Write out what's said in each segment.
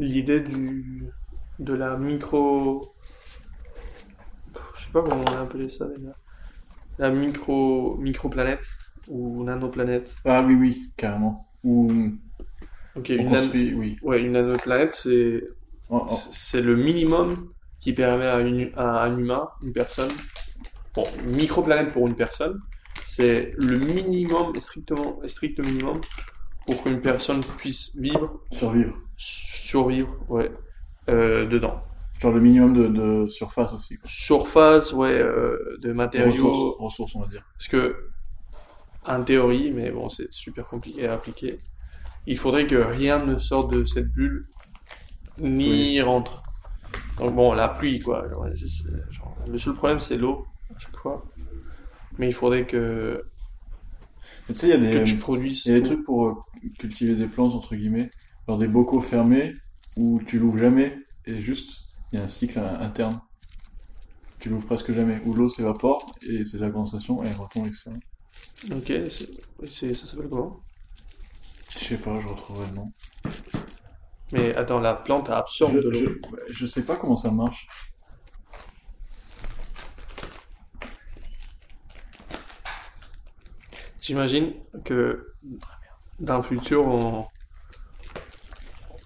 l'idée du de la micro. Je sais pas comment on a appelé ça déjà. La micro microplanète ou nanoplanète. Ah oui, oui, carrément. Ou Ok, on une, nan- construit, oui. ouais, une nanoplanète, c'est Oh, oh. c'est le minimum qui permet à, une, à un humain, une personne, bon, une microplanète pour une personne, c'est le minimum, strictement, strict minimum pour qu'une personne puisse vivre, Survivre. survivre, ouais, euh, dedans. Genre le minimum de, de surface aussi. Quoi. Surface, ouais, euh, de matériaux, Ressources, ressources, on va dire. parce que, en théorie, mais bon, c'est super compliqué à appliquer, il faudrait que rien ne sorte de cette bulle, ni rentre. Donc bon, la pluie, quoi. Genre, genre, le seul problème, c'est l'eau, à chaque fois. Mais il faudrait que, tu sais, il y a des, que tu produises. il y a des trucs pour euh, cultiver des plantes, entre guillemets. Genre des bocaux fermés où tu l'ouvres jamais et juste, il y a un cycle in- interne. Tu l'ouvres presque jamais. Où l'eau s'évapore et c'est de la condensation et elle retombe l'extérieur. Ok, c'est, c'est- ça s'appelle comment? Je sais pas, je retrouverai le nom. Mais attends, la plante absorbe Je, de l'eau. je, je sais pas comment ça marche. J'imagine que dans le futur, on,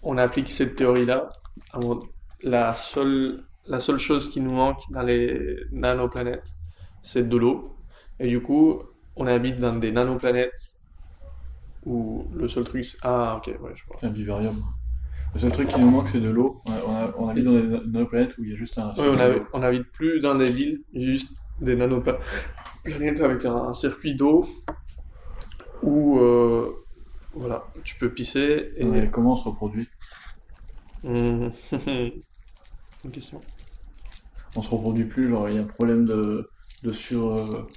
on applique cette théorie-là. Alors, La seule, la seule chose qui nous manque dans les nanoplanètes, c'est de l'eau. Et du coup, on habite dans des nanoplanètes où le seul truc, c'est... Ah, ok, ouais, je vois. Un vivarium. Le seul truc qui nous manque, c'est de l'eau. On, habite dans des, dans des planètes où il y a juste un. Ouais, on, a- on habite plus dans des villes, juste des nanoplanètes avec un, un circuit d'eau où, euh, voilà, tu peux pisser et... Ouais, comment on se reproduit? Hum, Une question. On se reproduit plus, genre il y a un problème de, de, sur, euh,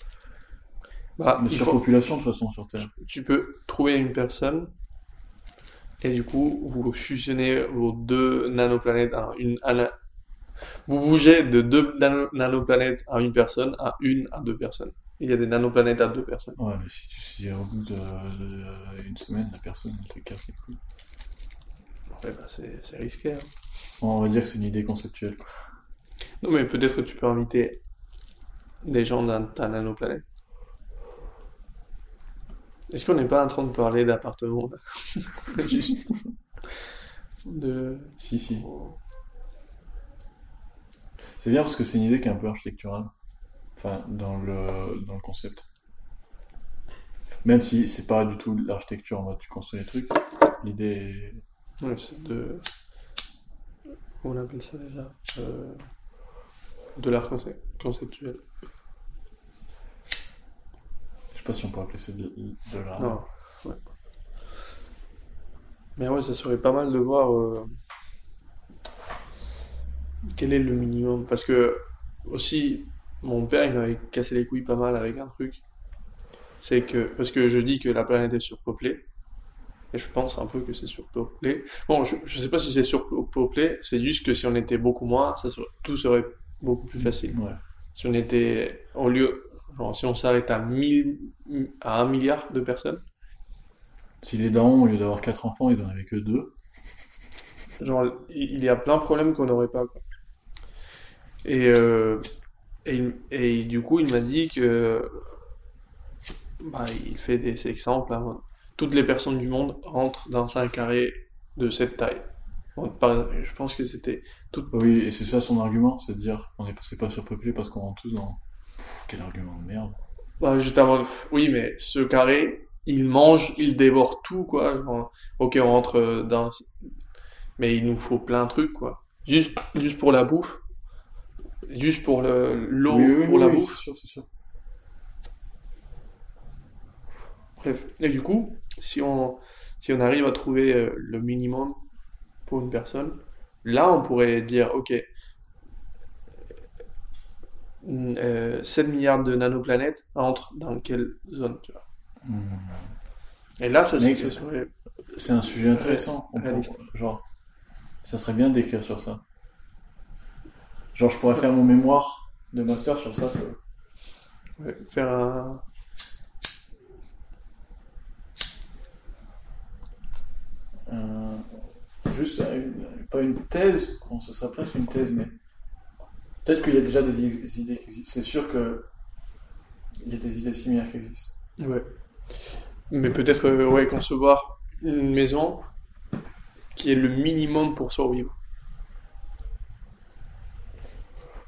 Bah, de faut- surpopulation de toute façon sur Terre. tu peux trouver une personne et du coup, vous fusionnez vos deux nanoplanètes en une. à la- Vous bougez de deux nano- nanoplanètes à une personne à une à deux personnes. Il y a des nanoplanètes à deux personnes. Ouais, mais si, tu- si au bout de, de- une semaine, la personne te casse les couilles. Ouais, bah, c'est risqué. hein. On va dire que c'est une idée conceptuelle. Non, mais peut-être que tu peux inviter des gens dans ta nanoplanète. Est-ce qu'on n'est pas en train de parler d'appartement Juste. De. Si, si. C'est bien parce que c'est une idée qui est un peu architecturale. Enfin, dans le, dans le concept. Même si c'est pas du tout l'architecture en mode tu construis des trucs, l'idée est... Ouais, c'est de. Comment on appelle ça déjà? Euh, De l'art conce- conceptuel. Je sais pas si on peut appeler ça de, de l'art. Non, ouais. Mais ouais, ça serait pas mal de voir euh, quel est le minimum. Parce que, aussi, mon père, il m'avait cassé les couilles pas mal avec un truc. C'est que, parce que je dis que la planète est surpeuplée. Et je pense un peu que c'est surpeuplé. Bon, je, je sais pas si c'est surpeuplé, c'est juste que si on était beaucoup moins, ça serait- tout serait beaucoup plus facile. Ouais. Si on était, au lieu, genre, si on s'arrête à 1000, à 1 milliard de personnes, Si les darons, au lieu d'avoir quatre enfants, ils en avaient que deux. Genre, il il y a plein de problèmes qu'on n'aurait pas, quoi. Et, euh, et, du coup, il m'a dit que bah, il fait des exemples. hein. Toutes les personnes du monde rentrent dans un carré de cette taille. Bon, par- je pense que c'était tout. Oui, et c'est ça son argument, c'est de dire on est c'est pas surpeuplé parce qu'on rentre tous dans. Quel argument de merde. Bah, juste avant. Oui, mais ce carré, il mange, il dévore tout, quoi. Genre, ok, on rentre dans. Mais il nous faut plein de trucs, quoi. Juste, juste pour la bouffe. Juste pour le- l'eau, Oui, oui, pour oui, la oui, bouffe. c'est sûr, c'est sûr. Bref. Et du coup, si on, si on arrive à trouver euh, le minimum pour une personne, là, on pourrait dire, ok, euh, 7 milliards de nanoplanètes entrent dans quelle zone, tu vois. Hmm. Et là, ça, serait... C'est un sujet intéressant. Genre, ça serait bien d'écrire sur ça. Genre, je pourrais faire mon mémoire de master sur ça. quoi. ouais, faire un... Euh, juste une- pas une thèse, bon, ce serait presque une thèse, mais peut-être qu'il y a déjà des, idées qui existent. C'est sûr que il y a des idées similaires qui existent. Ouais. Mais peut-être, euh, ouais, concevoir une maison qui est le minimum pour survivre.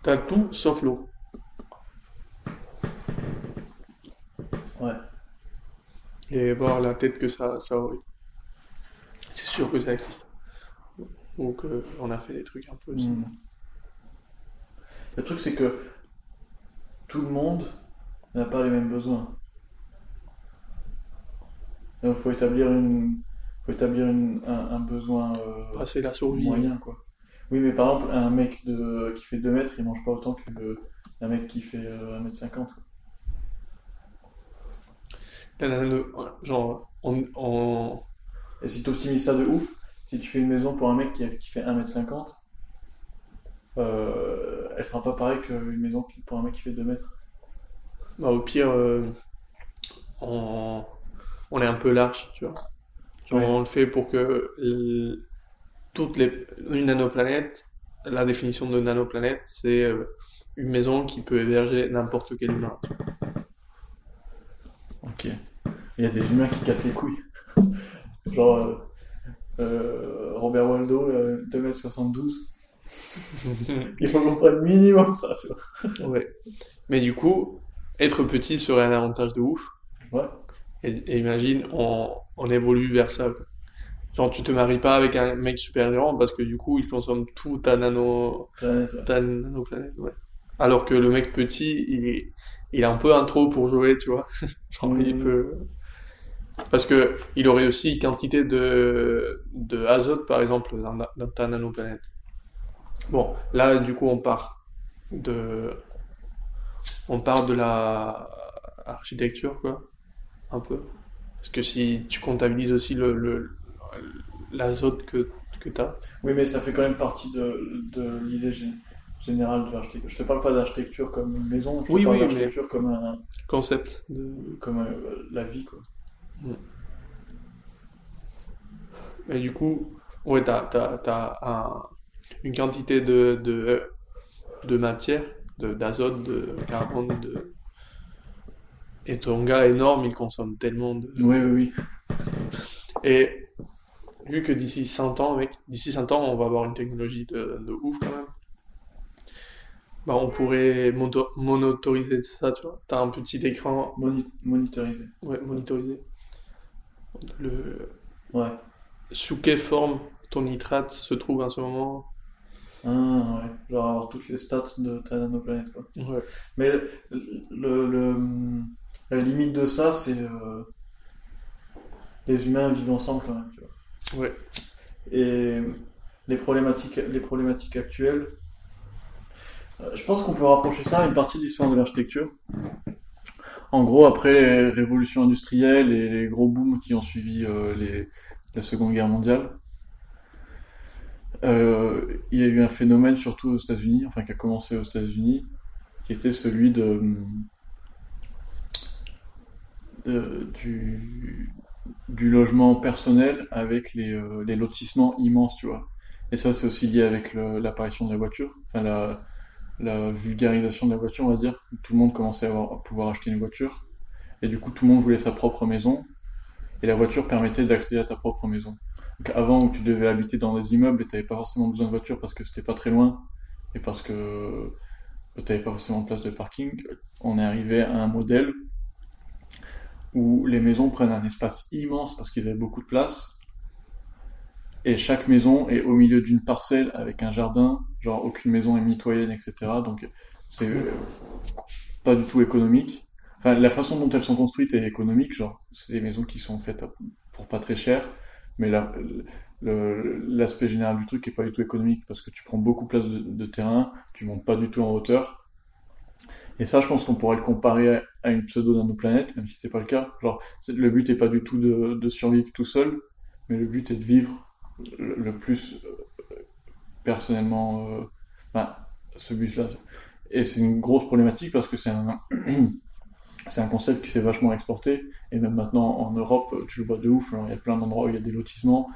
T'as tout sauf l'eau. Ouais. Et voir la tête que ça, ça aurait. C'est sûr que ça existe. Donc, euh, on a fait des trucs un peu. Hmm. Le truc, c'est que tout le monde n'a pas les mêmes besoins. Donc, il faut établir, une, faut établir une- un, un besoin euh, Passer la survie. moyen, quoi. Oui, mais par exemple, un mec de, qui fait 2 mètres, il mange pas autant qu'un mec qui fait euh, 1 mètre 50. quoi. La nano- Genre, on, on- Et si tu optimises ça de ouf, si tu fais une maison pour un mec qui, qui fait 1 mètre 50, euh, elle sera pas pareille qu'une maison pour un mec qui fait 2 mètres. bah, au pire, euh, on, on est un peu large, tu vois. Genre, Ouais. on le fait pour que toutes les, une nanoplanète, la définition de nanoplanète, c'est euh, une maison qui peut héberger n'importe quel humain. Ok. Il y a des humains qui cassent les couilles. Genre euh, euh, Robert Waldo, euh, 2m72. Il faut qu'on prenne minimum ça, tu vois. Ouais. Mais du coup, être petit serait un avantage de ouf. Ouais. Et, et imagine, on, on évolue vers ça. quoi. Genre, tu te maries pas avec un mec super grand parce que du coup, il consomme tout ta nano, Planète, ouais. ta nanoplanète, ouais. Alors que le mec petit, il est, il est un peu un trop pour jouer, tu vois. Genre, il Mhm. peut. Parce que il aurait aussi quantité de, de azote, par exemple, dans, dans ta nanoplanète. Bon, là, du coup, on part de, on part de la architecture, quoi, un peu. Parce que si tu comptabilises aussi le, le, l'azote que, que t'as, Oui, mais ça fait quand même partie de, de l'idée gé- générale de l'architecture. Je te parle pas d'architecture comme une maison, je te parle oui, d'architecture comme, un, concept de, comme euh, la vie, quoi. Et du coup, ouais, t'as un- une quantité de, de, de matière, de, d'azote, de carbone, de... Et ton gars énorme, il consomme tellement de... Oui, oui, oui. Et vu que d'ici 100 ans, mec, d'ici 100 ans, on va avoir une technologie de, de ouf quand même. Bah, on pourrait monotoriser ça, tu vois. T'as un petit écran, Moni- monitorisé. ouais, monitorisé. Le... Ouais. Sous quelle forme ton nitrate se trouve en ce moment? Ah, ouais. Genre avoir toutes les stats de ta nanoplanète, quoi. Ouais. Mais le, le- le- la limite de ça, c'est euh, les humains vivent ensemble quand même, tu vois. Ouais. Et les problématiques, les problématiques actuelles, euh, je pense qu'on peut rapprocher ça à une partie de l'histoire de l'architecture. En gros, après les révolutions industrielles et les gros booms qui ont suivi euh, la Seconde Guerre mondiale, euh, il y a eu un phénomène surtout aux États-Unis, enfin qui a commencé aux États-Unis, qui était celui de, de- du, du logement personnel avec les, euh, les lotissements immenses, tu vois. Et ça, c'est aussi lié avec l'apparition de la voiture, enfin la, vulgarisation de la voiture, on va dire. Tout le monde commençait à, pouvoir acheter une voiture, et du coup, tout le monde voulait sa propre maison, et la voiture permettait d'accéder à ta propre maison. Avant, où tu devais habiter dans des immeubles et tu n'avais pas forcément besoin de voiture parce que c'était pas très loin, et parce que tu n'avais pas forcément de place de parking, on est arrivé à un modèle où les maisons prennent un espace immense parce qu'ils avaient beaucoup de place. Et chaque maison est au milieu d'une parcelle avec un jardin, genre aucune maison est mitoyenne, etc. Donc c'est euh, pas du tout économique. Enfin, la façon dont elles sont construites est économique, genre c'est des maisons qui sont faites pour pas très cher, mais l'aspect général du truc est pas du tout économique parce que tu prends beaucoup de place de, de terrain, tu montes pas du tout en hauteur. Et ça, je pense qu'on pourrait le comparer à, une pseudo nanoplanète, même si c'est pas le cas. Genre, le but est pas du tout de, survivre tout seul, mais le but est de vivre le, plus euh, personnellement ben, ce but-là. Et c'est une grosse problématique parce que c'est un, c'est un concept qui s'est vachement exporté. Et même maintenant en Europe, tu le vois de ouf. Il y a plein d'endroits où il y a des lotissements,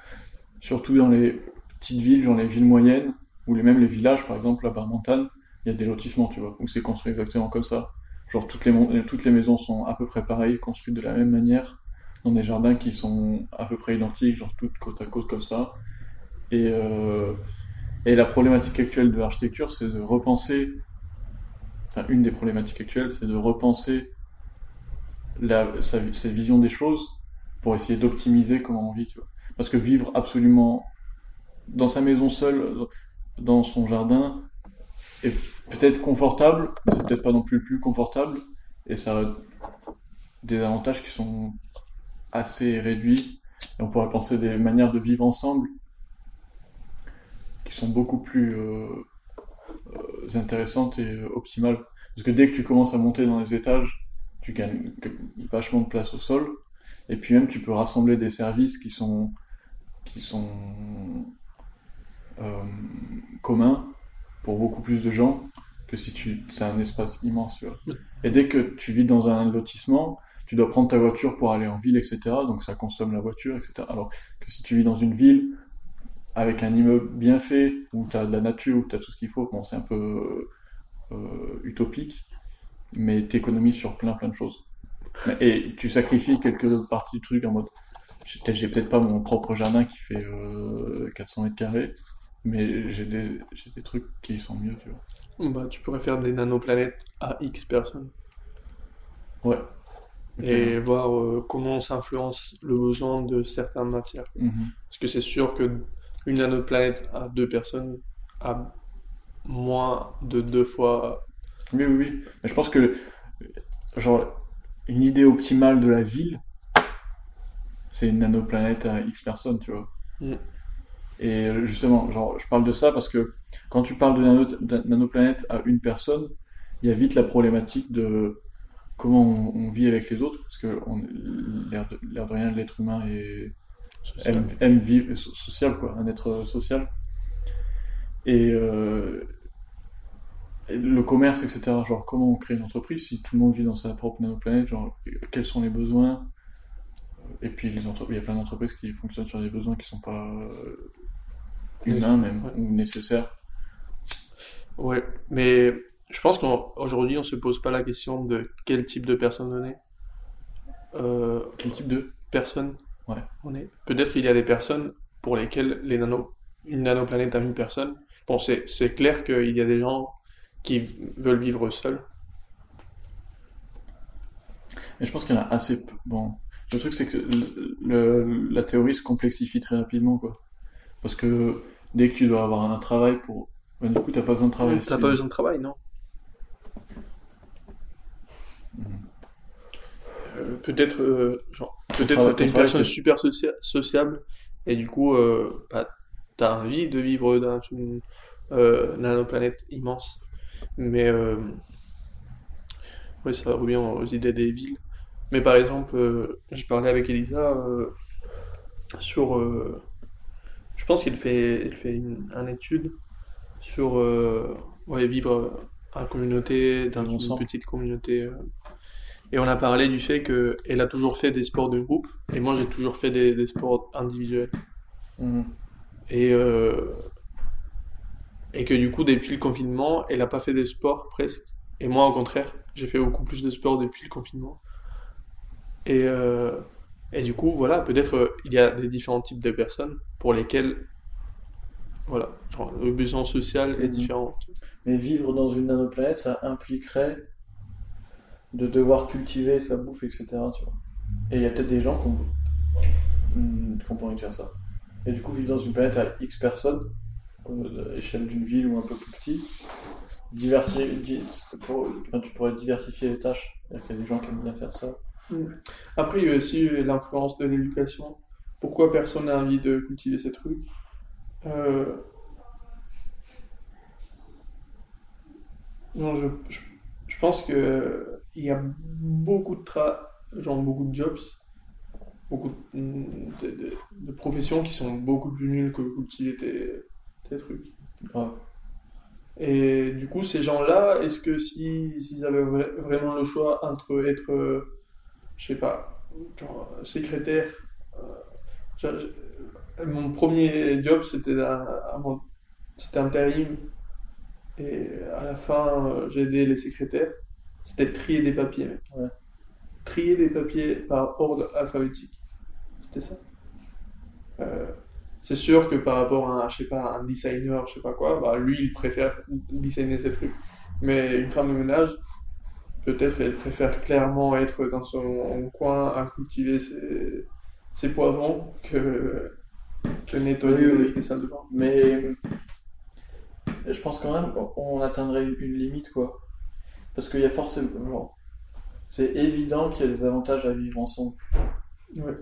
surtout dans les petites villes, genre les villes moyennes, ou même les villages, par exemple, là-bas à Montagne, il y a des lotissements, tu vois, où c'est construit exactement comme ça. Genre toutes les, mon- toutes les maisons sont à peu près pareilles, construites de la même manière, dans des jardins qui sont à peu près identiques, genre toutes côte à côte comme ça. Et, euh, et la problématique actuelle de l'architecture, c'est de repenser, enfin une des problématiques actuelles, c'est de repenser la, sa vision des choses pour essayer d'optimiser comment on vit, tu vois. Parce que vivre absolument dans sa maison seule, dans son jardin, est peut-être confortable, mais c'est peut-être pas non plus plus confortable, et ça a des avantages qui sont assez réduits, et on pourrait penser des manières de vivre ensemble qui sont beaucoup plus euh, euh, intéressantes et euh, optimales. Parce que dès que tu commences à monter dans les étages, tu gagnes vachement de place au sol, et puis même tu peux rassembler des services qui sont qui sont communs pour beaucoup plus de gens que si tu c'est un espace immense. Tu vois. Et dès que tu vis dans un lotissement, tu dois prendre ta voiture pour aller en ville, etc. Donc ça consomme la voiture, etc. Alors que si tu vis dans une ville avec un immeuble bien fait, où tu as de la nature, où tu as tout ce qu'il faut, bon, c'est un peu euh, utopique, mais tu économises sur plein plein de choses. Et tu sacrifies quelques parties du truc en mode j'ai peut-être pas mon propre jardin qui fait euh, 400 mètres carrés, mais j'ai des, j'ai des trucs qui sont mieux, tu vois. Bah, tu pourrais faire des nanoplanètes à X personnes Ouais. Et voir euh, comment ça influence le besoin de certaines matières. Mhm. Parce que c'est sûr que une nanoplanète à deux personnes a moins de deux fois. Oui, oui, oui. Mais je pense que, genre, une idée optimale de la ville, c'est une nanoplanète à X personnes, tu vois. Mm. Et euh, justement, genre, je parle de ça parce que quand tu parles de, nano, de nanoplanète à une personne, il y a vite la problématique de comment on, on vit avec les autres, parce que l'air de, de rien, l'être humain est, aime, aime vivre so- social, quoi, un être social. Et, euh, et le commerce, etc. Genre, comment on crée une entreprise si tout le monde vit dans sa propre nanoplanète Genre, quels sont les besoins? Et puis, les il y a plein d'entreprises qui fonctionnent sur des besoins qui sont pas humains, même, Ouais. ou nécessaires. Ouais, mais je pense qu'aujourd'hui on se pose pas la question de quel type de personne on est. Euh, Quel type de personne Ouais. on est. Peut-être qu'il y a des personnes pour lesquelles les nano, une nanoplanète à une personne. Bon, c'est clair qu'il y a des gens qui veulent vivre seuls. Mais je pense qu'il y en a assez. Bon, le truc, c'est que le- la théorie se complexifie très rapidement, quoi. Parce que dès que tu dois avoir un travail pour. Ben, du coup, t'as pas besoin de travail. T'as pas besoin de travail, non? Euh, peut-être, euh, genre, peut-être t'es une personne super socia- sociable et du coup, euh, bah, t'as envie de vivre dans une euh, nanoplanète immense. Mais euh, ouais, ça revient aux idées des villes. Mais par exemple, euh, j'ai parlé avec Elisa euh, sur. Euh, je pense qu'elle fait, fait une, une étude sur euh, ouais, vivre en communauté, dans une Ensemble. petite communauté. euh. Et on a parlé du fait qu'elle a toujours fait des sports de groupe, et moi j'ai toujours fait des, des sports individuels. Mhm. Et, euh, et que du coup, depuis le confinement, elle n'a pas fait des sports presque. Et moi, au contraire, j'ai fait beaucoup plus de sport depuis le confinement. Et, euh, et du coup, voilà, peut-être euh, il y a des différents types de personnes pour lesquelles voilà, genre, le besoin social est Mhm. différent. Mais vivre dans une nanoplanète, ça impliquerait de devoir cultiver sa bouffe, etc. Tu vois. Et il y a peut-être des gens qui ont, hmm, qui ont pas envie de faire ça. Et du coup, vivre dans une planète à X personnes, euh, à l'échelle d'une ville ou un peu plus petit, diversifier, di- pour- enfin, tu pourrais diversifier les tâches. C'est-à-dire qu'il y a des gens qui aiment bien faire ça. Après, il y a aussi l'influence de l'éducation. Pourquoi personne n'a envie de cultiver ces trucs? Euh, Non, je, je, je pense que il y a beaucoup de tra... genre beaucoup de jobs, beaucoup de, de, professions qui sont beaucoup plus nulles que cultiver tes, tes trucs. Grave. Et du coup, ces gens-là, est-ce que si, s'ils avaient vra- vraiment le choix entre être, euh, je sais pas, genre, secrétaire, euh, mon premier job, c'était un, un- intérim. Et à la fin, euh, j'ai aidé les secrétaires. C'était trier des papiers, mec. Ouais. Trier des papiers par ordre alphabétique. C'était ça. Euh, c'est sûr que par rapport à un, je sais pas, un designer, je sais pas quoi, bah, lui, il préfère designer ses trucs. Mais une femme de ménage, peut-être elle préfère clairement être dans son coin à cultiver ses, ses poivrons que, que nettoyer Oui, oui, oui. les salles de bain. Mais je pense quand même on atteindrait une, limite quoi. Parce qu'il y a forcément. c'est évident qu'il y a des avantages à vivre ensemble. Ouais.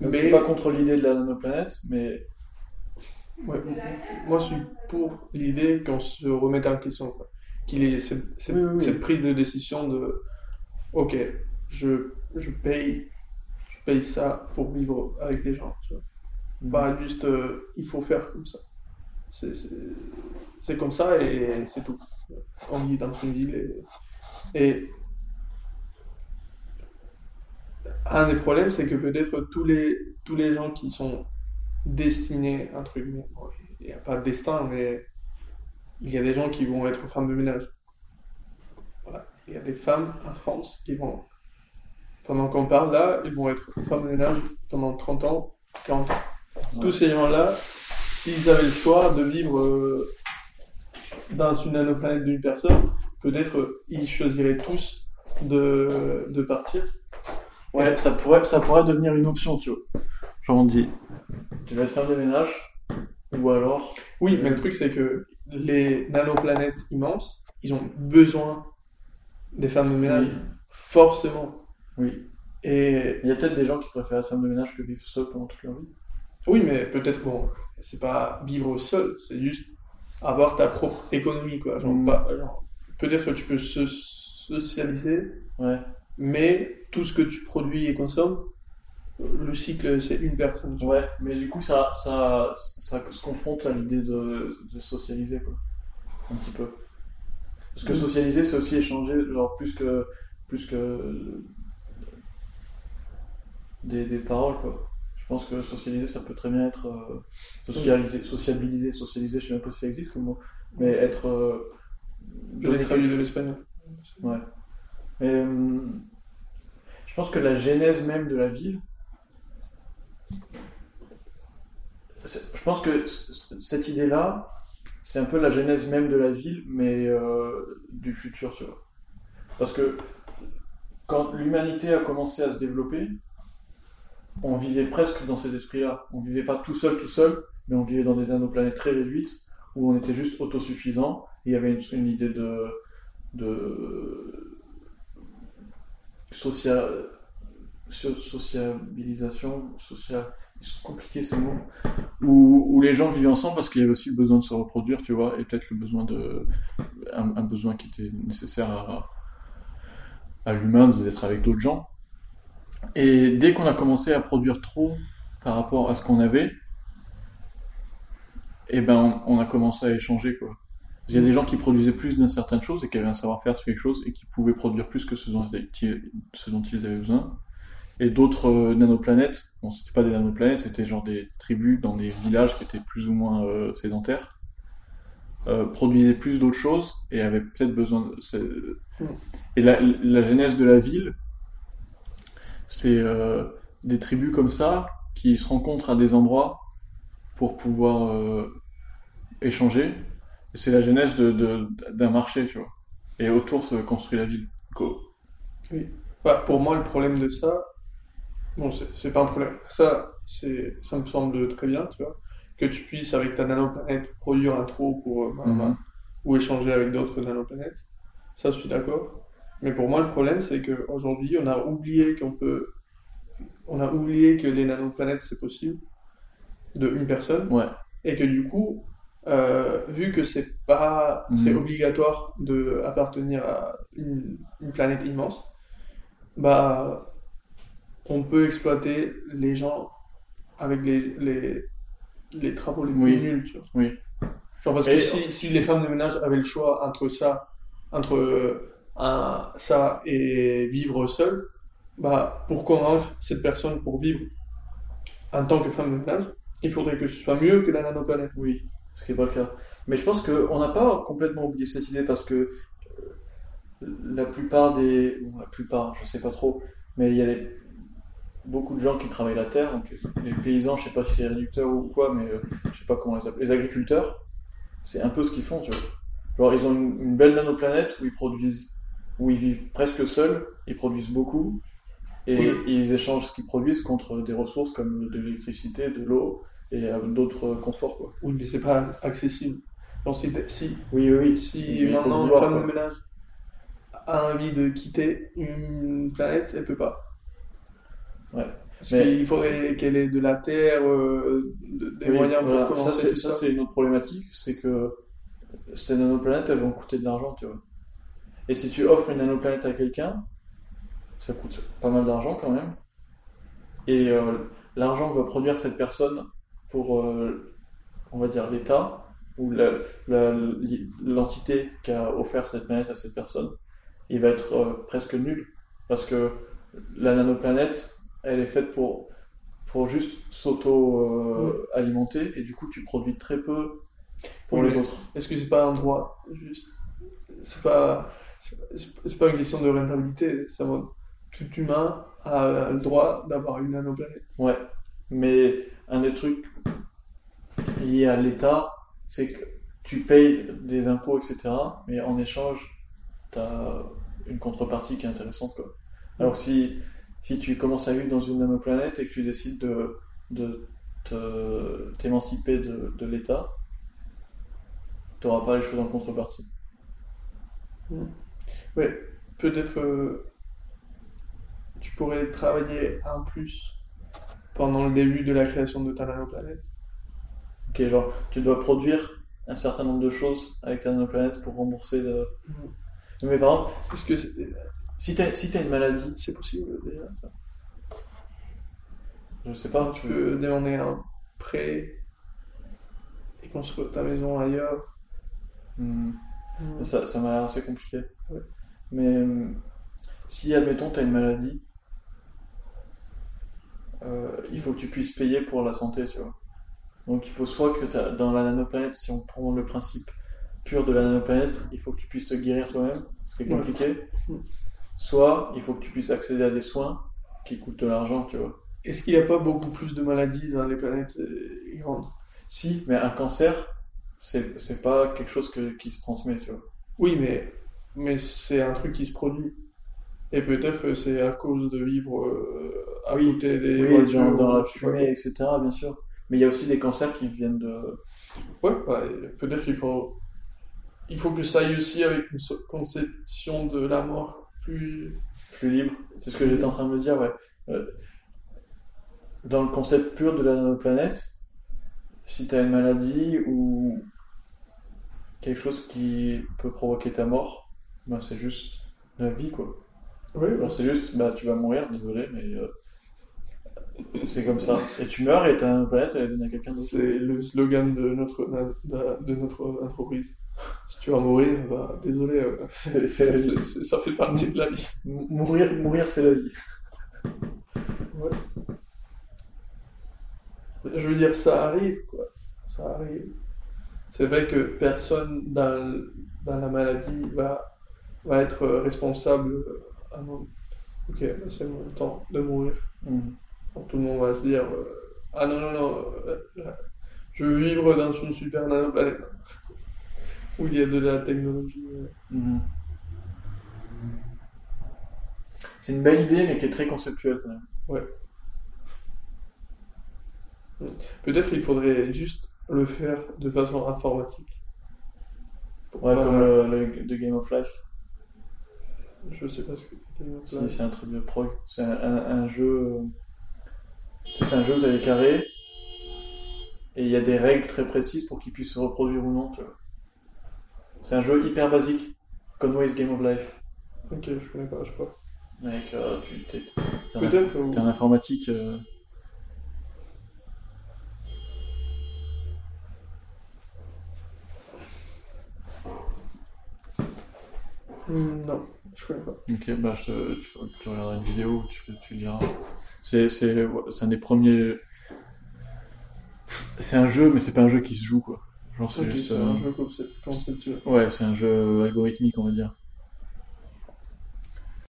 Donc, Mais- Je suis pas contre l'idée de la nanoplanète, mais Ouais, moi, je suis pour l'idée qu'on se remette en question. quoi. Qu'il ait cette, cette- Oui, oui, oui. cette prise de décision de Ok, je, je paye, je paye ça pour vivre avec les gens. Tu vois. Pas juste euh, il faut faire comme ça. C'est- comme ça et c'est tout. On vit dans une ville et, et un des problèmes, c'est que peut-être tous les, tous les gens qui sont destinés, guillemets, bon, il n'y a pas de destin, mais il y a des gens qui vont être femmes de ménage. Voilà. Il y a des femmes en France qui vont, pendant qu'on parle là, ils vont être femmes de ménage pendant 30 ans, 40 ans. Tous ces gens-là, s'ils avaient le choix de vivre euh, dans une nanoplanète d'une personne, peut-être euh, ils choisiraient tous de, de partir. ouais, ça pourrait, ça pourrait devenir une option, tu vois. Genre on dit, tu vas être femme de ménage, ou alors. Oui, mais le truc c'est que les nanoplanètes immenses, ils ont besoin des femmes de ménage, Oui. forcément. Oui. Et Il y a peut-être des gens qui préfèrent être femme de ménage que vivre seul pendant toute leur vie. oui, mais peut-être bon, c'est pas vivre seul, c'est juste avoir ta propre économie, quoi. Genre, Mm. pas- genre, peut-être que tu peux se socialiser, Ouais. mais tout ce que tu produis et consommes, le cycle c'est une personne. Ouais, mais du coup, ça, ça, ça se confronte à l'idée de, de socialiser, quoi. Un petit peu. Parce que socialiser, c'est aussi échanger, genre, plus que, plus que des, des paroles, quoi. Je pense que socialiser, ça peut très bien être euh, socialiser, sociabiliser, socialiser, je sais même pas si ça existe comme mot, mais être. euh, Je l'ai traduit de l'espagnol. Ouais. Mais, euh, je pense que la genèse même de la ville, c'est- je pense que cette idée-là, c'est un peu la genèse même de la ville, mais euh, du futur, tu vois. Parce que quand l'humanité a commencé à se développer, on vivait presque dans cet esprit-là. On vivait pas tout seul, tout seul, mais on vivait dans des nanoplanètes très réduites, où on était juste autosuffisant, il y avait une, idée de, de social, so- sociabilisation, social, compliqué ces mots, où, les gens vivaient ensemble parce qu'il y avait aussi le besoin de se reproduire, tu vois, et peut-être le besoin de, un, besoin qui était nécessaire à, à l'humain d'être avec d'autres gens. Et dès qu'on a commencé à produire trop par rapport à ce qu'on avait, et ben on, a commencé à échanger quoi. Il y a des gens qui produisaient plus d'une certaine chose et qui avaient un savoir-faire sur quelque chose et qui pouvaient produire plus que ce dont ils avaient besoin. Et d'autres euh, nanoplanètes, bon, c'était pas des nanoplanètes, c'était genre des tribus dans des villages qui étaient plus ou moins euh, sédentaires, euh, produisaient plus d'autres choses et avaient peut-être besoin de. c'est- Et la, la genèse de la ville, c'est euh, des tribus comme ça qui se rencontrent à des endroits pour pouvoir échanger. C'est la genèse de- de- d'un marché, tu vois. Et autour se construit la ville. Go. Bah, pour moi, le problème de ça, bon, c'est pas un problème. Ça, c'est, ça me semble très bien, tu vois, que tu puisses avec ta nanoplanète produire un trou pour euh, bah, Mhm. bah, ou échanger avec d'autres nanoplanètes. Ça, je suis d'accord. Mais pour moi, le problème, c'est qu'aujourd'hui, on a oublié qu'on peut, on a oublié que les nanoplanètes, c'est possible de une personne, Ouais. et que du coup, euh, vu que c'est pas, Mhm. c'est obligatoire de appartenir à une, une planète immense, bah, on peut exploiter les gens avec les, les, les travaux les plus Oui. nuls, tu vois. Oui. Genre parce Et- que si, si les femmes de ménage avaient le choix entre ça, entre euh, un, ça et vivre seul, bah, pour convaincre cette personne pour vivre en tant que femme de ménage, il faudrait que ce soit mieux que la nanoplanète. Oui, ce qui n'est pas le cas. Mais je pense qu'on n'a pas complètement oublié cette idée parce que euh, la plupart des. Bon, la plupart, je sais pas trop, mais il y a des- beaucoup de gens qui travaillent la terre, donc les paysans, je sais pas si c'est réducteur ou quoi, mais euh, je sais pas comment les appeler. Les agriculteurs, c'est un peu ce qu'ils font, tu vois. Genre, ils ont une, une belle nanoplanète où ils produisent, où ils vivent presque seuls, ils produisent beaucoup, et Oui. ils échangent ce qu'ils produisent contre des ressources comme de l'électricité, de l'eau et euh, d'autres conforts, quoi. Oui, mais c'est pas accessible. Donc, si, si, Oui, oui, oui. si Mais maintenant une femme de ménage a envie de quitter une planète, elle peut pas. Ouais. Parce Mais- qu'il faudrait qu'elle ait de la terre, euh, de- des Oui, moyens voilà. pour commencer ça, c'est une autre problématique, c'est que ces nanoplanètes, elles vont coûter de l'argent, tu vois. Et si tu offres une nanoplanète à quelqu'un, ça coûte pas mal d'argent quand même. Et euh, l'argent que va produire cette personne pour, euh, on va dire, l'État, ou l'entité qui a offert cette planète à cette personne, il va être euh, presque nul. Parce que la nanoplanète, elle est faite pour, pour juste s'auto-alimenter, et du coup, tu produis très peu pour Oui, les autres. Est-ce que c'est pas un droit juste C'est pas, c'est pas- une question de rentabilité. C'est tout humain a le droit d'avoir une nanoplanète. Ouais, mais un des trucs liés à l'État, c'est que tu payes des impôts, etc., mais en échange, tu as une contrepartie qui est intéressante. Quoi. Alors si, si tu commences à vivre dans une nanoplanète et que tu décides de, de t'émanciper de, de l'État, tu n'auras pas les choses en contrepartie. Ouais, peut-être euh, tu pourrais travailler un plus pendant le début de la création de ta nanoplanète. Ok, genre, tu dois produire un certain nombre de choses avec ta nanoplanète pour rembourser le... Mhm. Mais par exemple, Est-ce que si tu as, si t'as une maladie, c'est possible déjà ça je sais pas, Tu peux demander un prêt et construire ta maison ailleurs. Hmm. Ça, ça m'a l'air assez compliqué. Ouais. Mais hum, si, admettons, tu as une maladie, euh, il faut que tu puisses payer pour la santé, tu vois. Donc il faut soit que t'as- dans la nanoplanète, si on prend le principe pur de la nanoplanète, il faut que tu puisses te guérir toi-même, ce qui est compliqué. Mm. Soit il faut que tu puisses accéder à des soins qui coûtent de l'argent, tu vois. Est-ce qu'il n'y a pas beaucoup plus de maladies dans les planètes euh, grandes Si, mais un cancer, c'est c'est pas quelque chose que- qui se transmet, tu vois. Oui, mais, mais c'est un truc qui se produit. Et peut-être que c'est à cause de vivre euh, à Oui. côté des Oui, voitures. dans, dans la fumée, etc., bien sûr. Mais il y a aussi des cancers qui viennent de. Ouais, bah, peut-être qu'il faut, il faut que ça aille aussi avec une conception de la mort plus. plus libre. C'est ce que j'étais en train de me dire, ouais. Euh, dans le concept pur de la nanoplanète, si tu as une maladie ou quelque chose qui peut provoquer ta mort, ben c'est juste la vie, quoi. Oui, Alors c'est juste, bah tu vas mourir, désolé, mais euh, c'est comme ça. Et tu meurs et ta nanoplanète, elle est donnée à quelqu'un d'autre. c'est le slogan de notre, de notre entreprise. Si tu vas mourir, bah, désolé, euh, C'est- c'est la vie. c'est- c'est- ça fait partie de la vie. Mourir, mourir c'est la vie. Je veux dire, ça arrive, quoi. Ça arrive. C'est vrai que personne dans, dans la maladie va, va être responsable à mon... Ok, bah, c'est mon temps de mourir. Donc, tout le monde va se dire euh, Ah non, non, non, euh, je veux vivre dans une super nanoplanète où il y a de la technologie. Mhm. C'est une belle idée, mais qui est très conceptuelle quand même. Peut-être qu'il faudrait juste le faire de façon informatique. Ouais, comme le, le- The Game of Life. Je sais pas ce que Si, c'est un truc de prog. C'est un, un- un jeu. euh, C'est un jeu où as des carrés. Et il y a des règles très précises pour qu'ils puissent se reproduire ou non. tu vois. C'est un jeu hyper basique. Conway's Game of Life. Ok, je connais pas, je sais pas. Mec, euh, tu t'es t'es un, Peut-être. ou- t'es un informatique. euh, Hmm, Non, je connais pas. Ok, bah je te, tu, tu regarderas une vidéo, tu, tu liras. C'est, c'est, c'est un des premiers c'est un jeu, mais c'est pas un jeu qui se joue, quoi. Genre, c'est Ok, juste. c'est un jeu concept- conceptuel. Ouais, c'est un jeu algorithmique, on va dire.